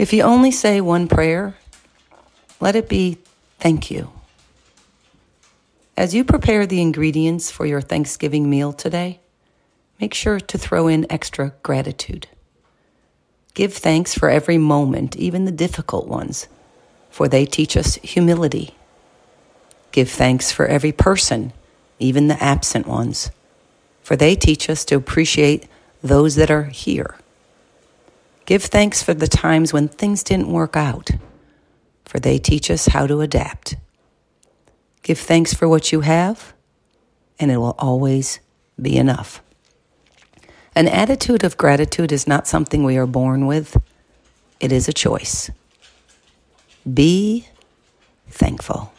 If you only say one prayer, let it be thank you. As you prepare the ingredients for your Thanksgiving meal today, make sure to throw in extra gratitude. Give thanks for every moment, even the difficult ones, for they teach us humility. Give thanks for every person, even the absent ones, for they teach us to appreciate those that are here. Give thanks for the times when things didn't work out, for they teach us how to adapt. Give thanks for what you have, and it will always be enough. An attitude of gratitude is not something we are born with, it is a choice. Be thankful.